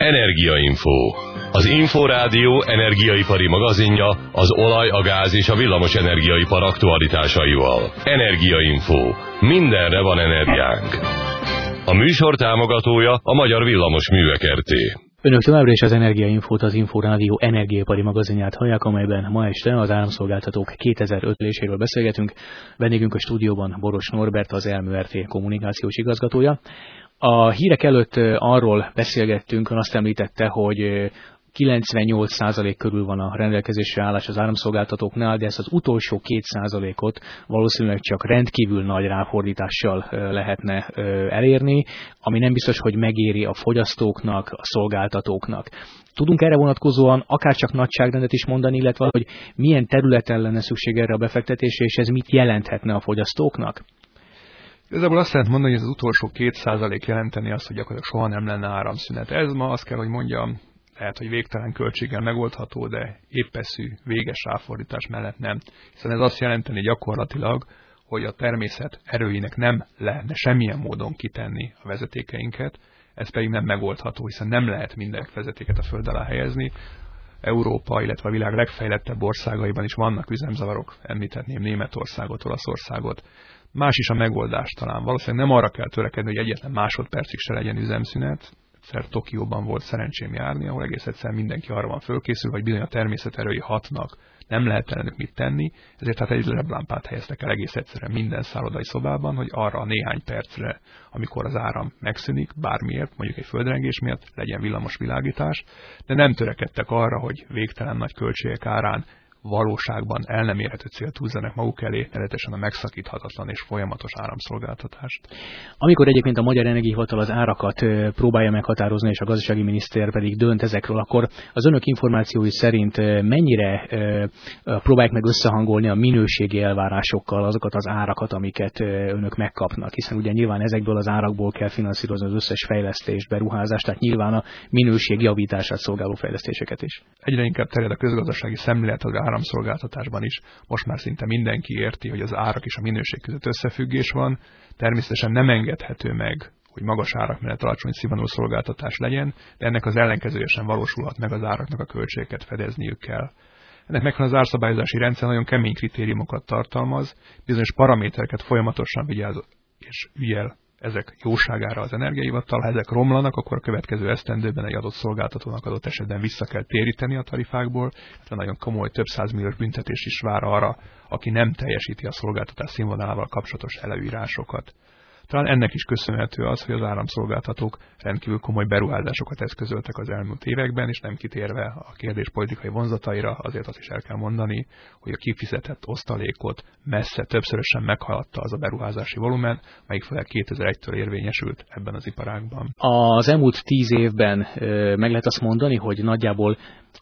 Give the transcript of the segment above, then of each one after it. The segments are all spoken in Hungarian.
Energiainfo. Az Inforádió energiaipari magazinja az olaj, a gáz és a villamos energiaipar aktualitásaival. Energiainfo. Mindenre van energiánk. A műsor támogatója a Magyar Villamos Művek RT. Önök továbbra is az Energiainfót, az Inforádió energiaipari magazinját hallják, amelyben ma este az áramszolgáltatók 2005 léséről beszélgetünk. Vendégünk a stúdióban Boros Norbert, az ELMÜRT kommunikációs igazgatója. A hírek előtt arról beszélgettünk, ön azt említette, hogy 98% körül van a rendelkezésre állás az áramszolgáltatóknál, de ezt az utolsó 2%-ot valószínűleg csak rendkívül nagy ráfordítással lehetne elérni, ami nem biztos, hogy megéri a fogyasztóknak, a szolgáltatóknak. Tudunk erre vonatkozóan akár csak nagyságrendet is mondani, illetve hogy milyen területen lenne szükség erre a befektetésre, és ez mit jelenthetne a fogyasztóknak? Igazából azt lehet mondani, hogy az utolsó két százalék jelenteni azt, hogy gyakorlatilag soha nem lenne áramszünet. Ez ma azt kell, hogy mondjam, lehet, hogy végtelen költséggel megoldható, de éppeszű, véges ráfordítás mellett nem. Hiszen ez azt jelenteni gyakorlatilag, hogy a természet erőinek nem lehetne semmilyen módon kitenni a vezetékeinket, ez pedig nem megoldható, hiszen nem lehet minden vezetéket a föld alá helyezni. Európa, illetve a világ legfejlettebb országaiban is vannak üzemzavarok, említhetném Németországot, Olaszországot, Más is a megoldás talán. Valószínűleg nem arra kell törekedni, hogy egyetlen másodpercig se legyen üzemszünet. Egyszer Tokióban volt szerencsém járni, ahol egész egyszer mindenki arra van fölkészül, hogy bizony a természet erői hatnak, nem lehet ellenük mit tenni, ezért hát egy zseblámpát helyeztek el egész egyszerűen minden szállodai szobában, hogy arra a néhány percre, amikor az áram megszűnik, bármiért, mondjuk egy földrengés miatt, legyen villamos világítás, de nem törekedtek arra, hogy végtelen nagy költségek árán valóságban el nem érhető célt húzzanak maguk elé, nevetesen a megszakíthatatlan és folyamatos áramszolgáltatást. Amikor egyébként a Magyar Energiahivatal az árakat próbálja meghatározni, és a gazdasági miniszter pedig dönt ezekről, akkor az önök információi szerint mennyire próbálják meg összehangolni a minőségi elvárásokkal azokat az árakat, amiket önök megkapnak, hiszen ugye nyilván ezekből az árakból kell finanszírozni az összes fejlesztést, beruházást, tehát nyilván a minőség javítását szolgáló fejlesztéseket is. Egyre inkább terjed a közgazdasági szemlélet, az áramszolgáltatásban is most már szinte mindenki érti, hogy az árak és a minőség között összefüggés van. Természetesen nem engedhető meg, hogy magas árak mellett alacsony színvonalú szolgáltatás legyen, de ennek az ellenkezője sem valósulhat meg, az áraknak a költségeket fedezniük kell. Ennek megvan az árszabályozási rendszer nagyon kemény kritériumokat tartalmaz, bizonyos paramétereket folyamatosan vigyáz és ügyel ezek jóságára az energiaivattal, ha ezek romlanak, akkor a következő esztendőben egy adott szolgáltatónak adott esetben vissza kell téríteni a tarifákból, tehát nagyon komoly több százmilliós büntetés is vár arra, aki nem teljesíti a szolgáltatás színvonalával kapcsolatos előírásokat. Talán ennek is köszönhető az, hogy az áramszolgáltatók rendkívül komoly beruházásokat eszközöltek az elmúlt években, és nem kitérve a kérdés politikai vonzataira, azért azt is el kell mondani, hogy a kifizetett osztalékot messze többszörösen meghaladta az a beruházási volumen, melyik főleg 2001-től érvényesült ebben az iparágban. Az elmúlt tíz évben meg lehet azt mondani, hogy nagyjából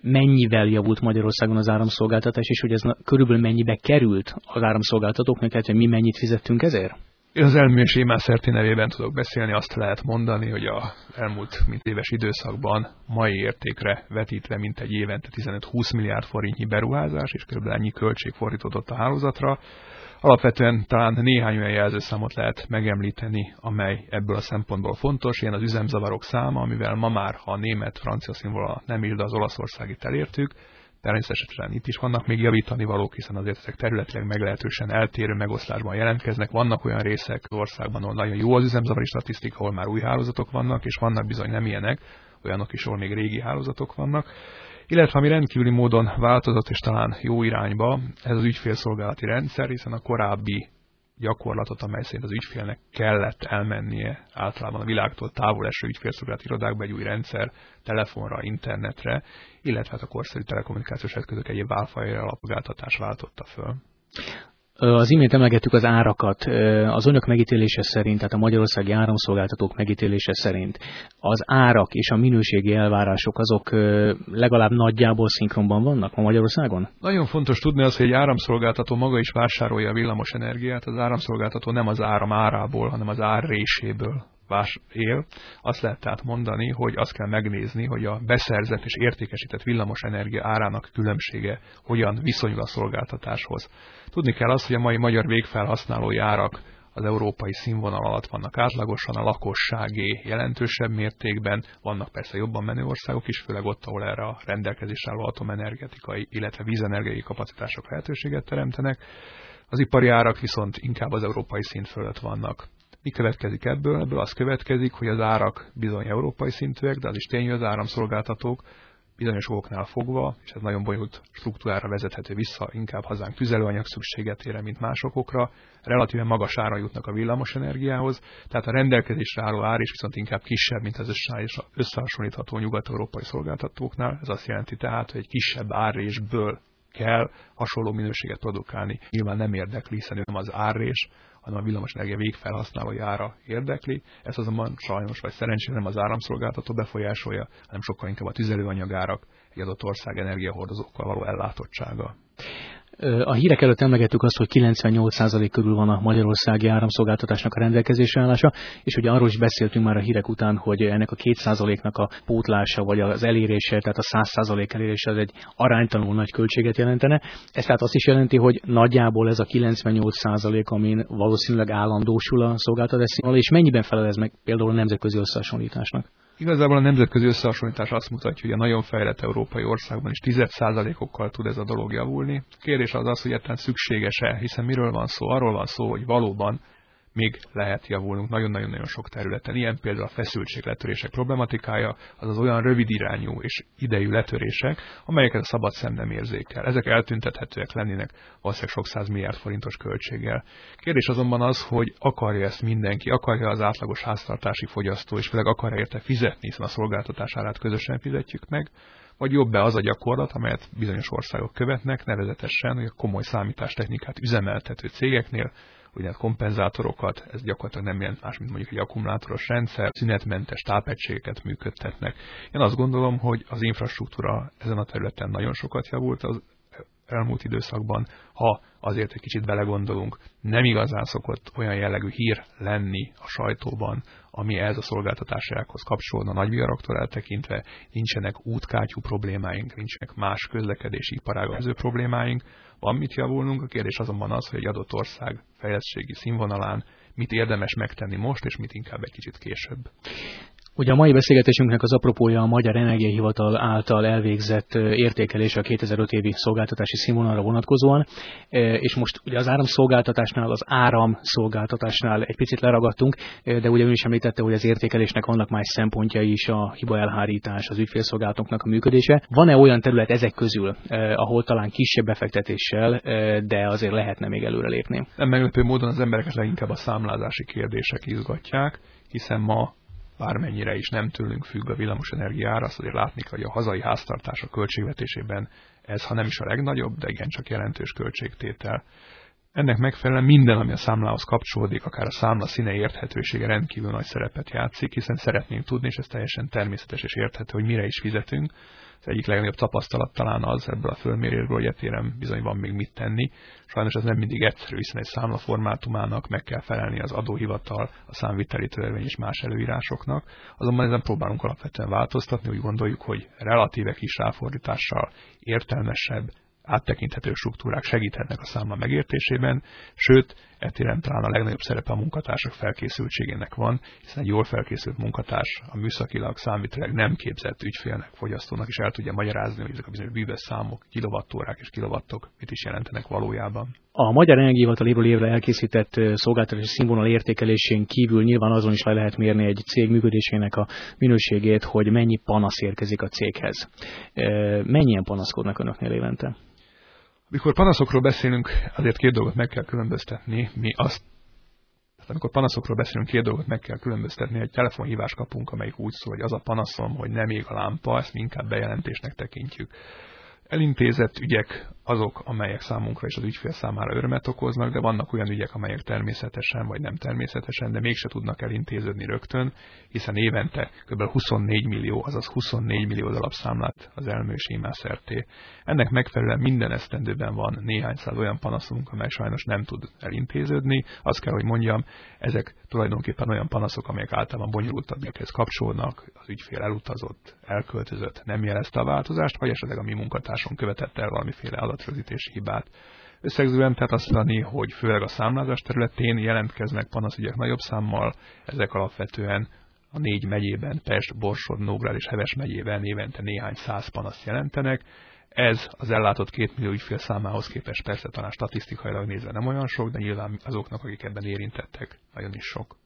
mennyivel javult Magyarországon az áramszolgáltatás, és hogy ez körülbelül mennyibe került az áramszolgáltatóknak, tehát mi mennyit fizettünk ezért? Az elmű és Émán Szerti nevében tudok beszélni, azt lehet mondani, hogy a elmúlt mint éves időszakban mai értékre vetítve mint egy évente 15-20 milliárd forintnyi beruházás, és kb. ennyi költség fordítódott a hálózatra. Alapvetően talán néhány olyan jelzőszámot lehet megemlíteni, amely ebből a szempontból fontos. Ilyen az üzemzavarok száma, amivel ma már, ha a német-francia színvonal nem írd az olaszországit elértük, Természetesen itt is vannak még javítani valók, hiszen azért ezek területileg meglehetősen eltérő megoszlásban jelentkeznek. Vannak olyan részek országban, ahol nagyon jó az üzemzavari statisztika, ahol már új hálózatok vannak, és vannak bizony nem ilyenek, olyanok is, ahol még régi hálózatok vannak. Illetve ami rendkívüli módon változott, és talán jó irányba, ez az ügyfélszolgálati rendszer, hiszen a korábbi gyakorlatot, amely szerint az ügyfélnek kellett elmennie általában a világtól távol eső ügyfélszolgálati irodákba egy új rendszer, telefonra, internetre, illetve hát a korszerű telekommunikációs eszközök egyéb válfajra alapolgáltatás váltotta föl. Az imént emlegettük az árakat. Az önök megítélése szerint, tehát a magyarországi áramszolgáltatók megítélése szerint az árak és a minőségi elvárások azok legalább nagyjából szinkronban vannak ma Magyarországon? Nagyon fontos tudni az, hogy egy áramszolgáltató maga is vásárolja a villamos energiát. Az áramszolgáltató nem az áram árából, hanem az ár réséből vás él, azt lehet tehát mondani, hogy azt kell megnézni, hogy a beszerzett és értékesített villamos energia árának különbsége hogyan viszonyul a szolgáltatáshoz. Tudni kell azt, hogy a mai magyar végfelhasználói árak az európai színvonal alatt vannak átlagosan, a lakosságé jelentősebb mértékben, vannak persze jobban menő országok is, főleg ott, ahol erre a rendelkezésre álló atomenergetikai, illetve vízenergiai kapacitások lehetőséget teremtenek. Az ipari árak viszont inkább az európai szint fölött vannak. Mi következik ebből? Ebből az következik, hogy az árak bizony európai szintűek, de az is tény, hogy az áramszolgáltatók bizonyos okoknál fogva, és ez nagyon bonyolult struktúrára vezethető vissza, inkább hazánk tüzelőanyag szükségetére, mint másokokra, relatíven magas ára jutnak a villamos energiához, tehát a rendelkezésre álló ár is viszont inkább kisebb, mint az összehasonlítható nyugat-európai szolgáltatóknál. Ez azt jelenti tehát, hogy egy kisebb árrésből kell hasonló minőséget produkálni. Nyilván nem érdekli, hiszen nem az árrés, hanem a villamosenergia végfelhasználói ára érdekli. Ez azonban sajnos vagy szerencsére nem az áramszolgáltató befolyásolja, hanem sokkal inkább a tüzelőanyagárak egy adott ország energiahordozókkal való ellátottsága. A hírek előtt emlegettük azt, hogy 98% körül van a magyarországi áramszolgáltatásnak a rendelkezésre állása, és ugye arról is beszéltünk már a hírek után, hogy ennek a 2%-nak a pótlása, vagy az elérése, tehát a 100% elérése az egy aránytalanul nagy költséget jelentene. Ez tehát azt is jelenti, hogy nagyjából ez a 98% amin valószínűleg állandósul a szolgáltatás, és mennyiben felel ez meg például a nemzetközi összehasonlításnak? Igazából a nemzetközi összehasonlítás azt mutatja, hogy a nagyon fejlett európai országban is 10%-okkal tud ez a dolog javulni. Kérdés az az, hogy egyáltalán szükséges-e, hiszen miről van szó? Arról van szó, hogy valóban még lehet javulnunk nagyon-nagyon-nagyon sok területen. Ilyen például a feszültségletörések problematikája, azaz olyan rövid irányú és idejű letörések, amelyeket a szabad szem nem érzékel. Ezek eltüntethetőek lennének valószínűleg sok száz milliárd forintos költséggel. Kérdés azonban az, hogy akarja ezt mindenki, akarja az átlagos háztartási fogyasztó, és főleg akarja érte fizetni, hiszen a szolgáltatás árát közösen fizetjük meg, vagy jobb-e az a gyakorlat, amelyet bizonyos országok követnek, nevezetesen, hogy a komoly számítástechnikát üzemeltető cégeknél úgynevezett kompenzátorokat, ez gyakorlatilag nem ilyen más, mint mondjuk egy akkumulátoros rendszer, szünetmentes tápegységeket működtetnek. Én azt gondolom, hogy az infrastruktúra ezen a területen nagyon sokat javult az elmúlt időszakban, ha azért egy kicsit belegondolunk, nem igazán szokott olyan jellegű hír lenni a sajtóban, ami ez a szolgáltatásához kapcsolódna nagyviharaktól eltekintve, nincsenek útkátyú problémáink, nincsenek más közlekedési iparágazó problémáink, van mit javulnunk, a kérdés azonban az, hogy egy adott ország fejlettségi színvonalán mit érdemes megtenni most, és mit inkább egy kicsit később. Ugye a mai beszélgetésünknek az apropója a Magyar Energiahivatal által elvégzett értékelés a 2005 évi szolgáltatási színvonalra vonatkozóan, és most ugye az áramszolgáltatásnál, az áramszolgáltatásnál egy picit leragadtunk, de ugye ön is említette, hogy az értékelésnek vannak más szempontjai is, a hiba elhárítás, az ügyfélszolgálatoknak a működése. Van-e olyan terület ezek közül, ahol talán kisebb befektetéssel, de azért lehetne még előrelépni? Meglepő módon az embereket leginkább a számlázási kérdések izgatják, hiszen ma bármennyire is nem tőlünk függ a villamosenergia ára, azt azért látni hogy a hazai háztartások költségvetésében ez, ha nem is a legnagyobb, de igencsak jelentős költségtétel. Ennek megfelelően minden, ami a számlához kapcsolódik, akár a számla színe érthetősége rendkívül nagy szerepet játszik, hiszen szeretnénk tudni, és ez teljesen természetes és érthető, hogy mire is fizetünk, az egyik legnagyobb tapasztalat talán az ebből a fölmérésből, hogy etérem bizony van még mit tenni. Sajnos ez nem mindig egyszerű, hiszen egy számla formátumának meg kell felelni az adóhivatal, a számviteli törvény és más előírásoknak. Azonban ezen próbálunk alapvetően változtatni, úgy gondoljuk, hogy relatíve kis ráfordítással értelmesebb, áttekinthető struktúrák segíthetnek a számla megértésében, sőt, ettéren talán a legnagyobb szerepe a munkatársak felkészültségének van, hiszen egy jól felkészült munkatárs a műszakilag számvitileg nem képzett ügyfélnek, fogyasztónak is el tudja magyarázni, hogy ezek a bizonyos bűvös számok, kilovattórák és kilovattok mit is jelentenek valójában. A Magyar Energiahivatal évről évre elkészített szolgáltatási színvonal értékelésén kívül nyilván azon is le lehet mérni egy cég működésének a minőségét, hogy mennyi panasz érkezik a céghez. Mennyien panaszkodnak önöknél évente? Mikor panaszokról beszélünk, azért két dolgot meg kell különböztetni. Mi azt amikor panaszokról beszélünk, két dolgot meg kell különböztetni. Egy telefonhívást kapunk, amelyik úgy szól, hogy az a panaszom, hogy nem ég a lámpa, ezt mi inkább bejelentésnek tekintjük. Elintézett ügyek azok, amelyek számunkra és az ügyfél számára örömet okoznak, de vannak olyan ügyek, amelyek természetesen vagy nem természetesen, de mégse tudnak elintéződni rögtön, hiszen évente kb. 24 millió, azaz 24 millió alapszámlát az elmős szerté. Ennek megfelelően minden esztendőben van néhány száz olyan panaszunk, amely sajnos nem tud elintéződni. Azt kell, hogy mondjam, ezek tulajdonképpen olyan panaszok, amelyek általában bonyolultabbakhez kapcsolnak, az ügyfél elutazott, elköltözött, nem jelezte a változást, vagy esetleg a mi munkatárson követett el valamiféle adatrögzítési hibát. összegzően, tehát azt mondani, hogy főleg a számlázás területén jelentkeznek panaszügyek nagyobb számmal, ezek alapvetően a négy megyében, Pest, Borsod, Nógrád és Heves megyében évente néhány száz panaszt jelentenek. Ez az ellátott két millió ügyfél számához képest persze talán statisztikailag nézve nem olyan sok, de nyilván azoknak, akik ebben érintettek, nagyon is sok.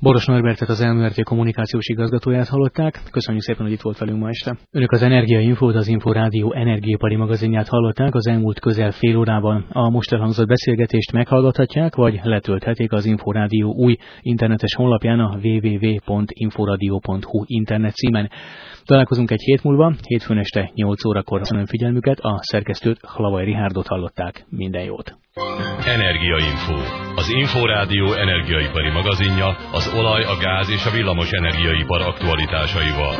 Boros Norbertet az elműerté kommunikációs igazgatóját hallották. Köszönjük szépen, hogy itt volt velünk ma este. Önök az Energia Infót, az Info Rádió energiapari magazinját hallották az elmúlt közel fél órában. A most elhangzott beszélgetést meghallgathatják, vagy letölthetik az Info Rádió új internetes honlapján a www.inforadio.hu internet címen. Találkozunk egy hét múlva, hétfőn este 8 órakor. Köszönöm figyelmüket, a szerkesztőt Hlavai Rihárdot hallották. Minden jót! Energiainfo. Az Inforádió energiaipari magazinja az olaj, a gáz és a villamos energiaipar aktualitásaival.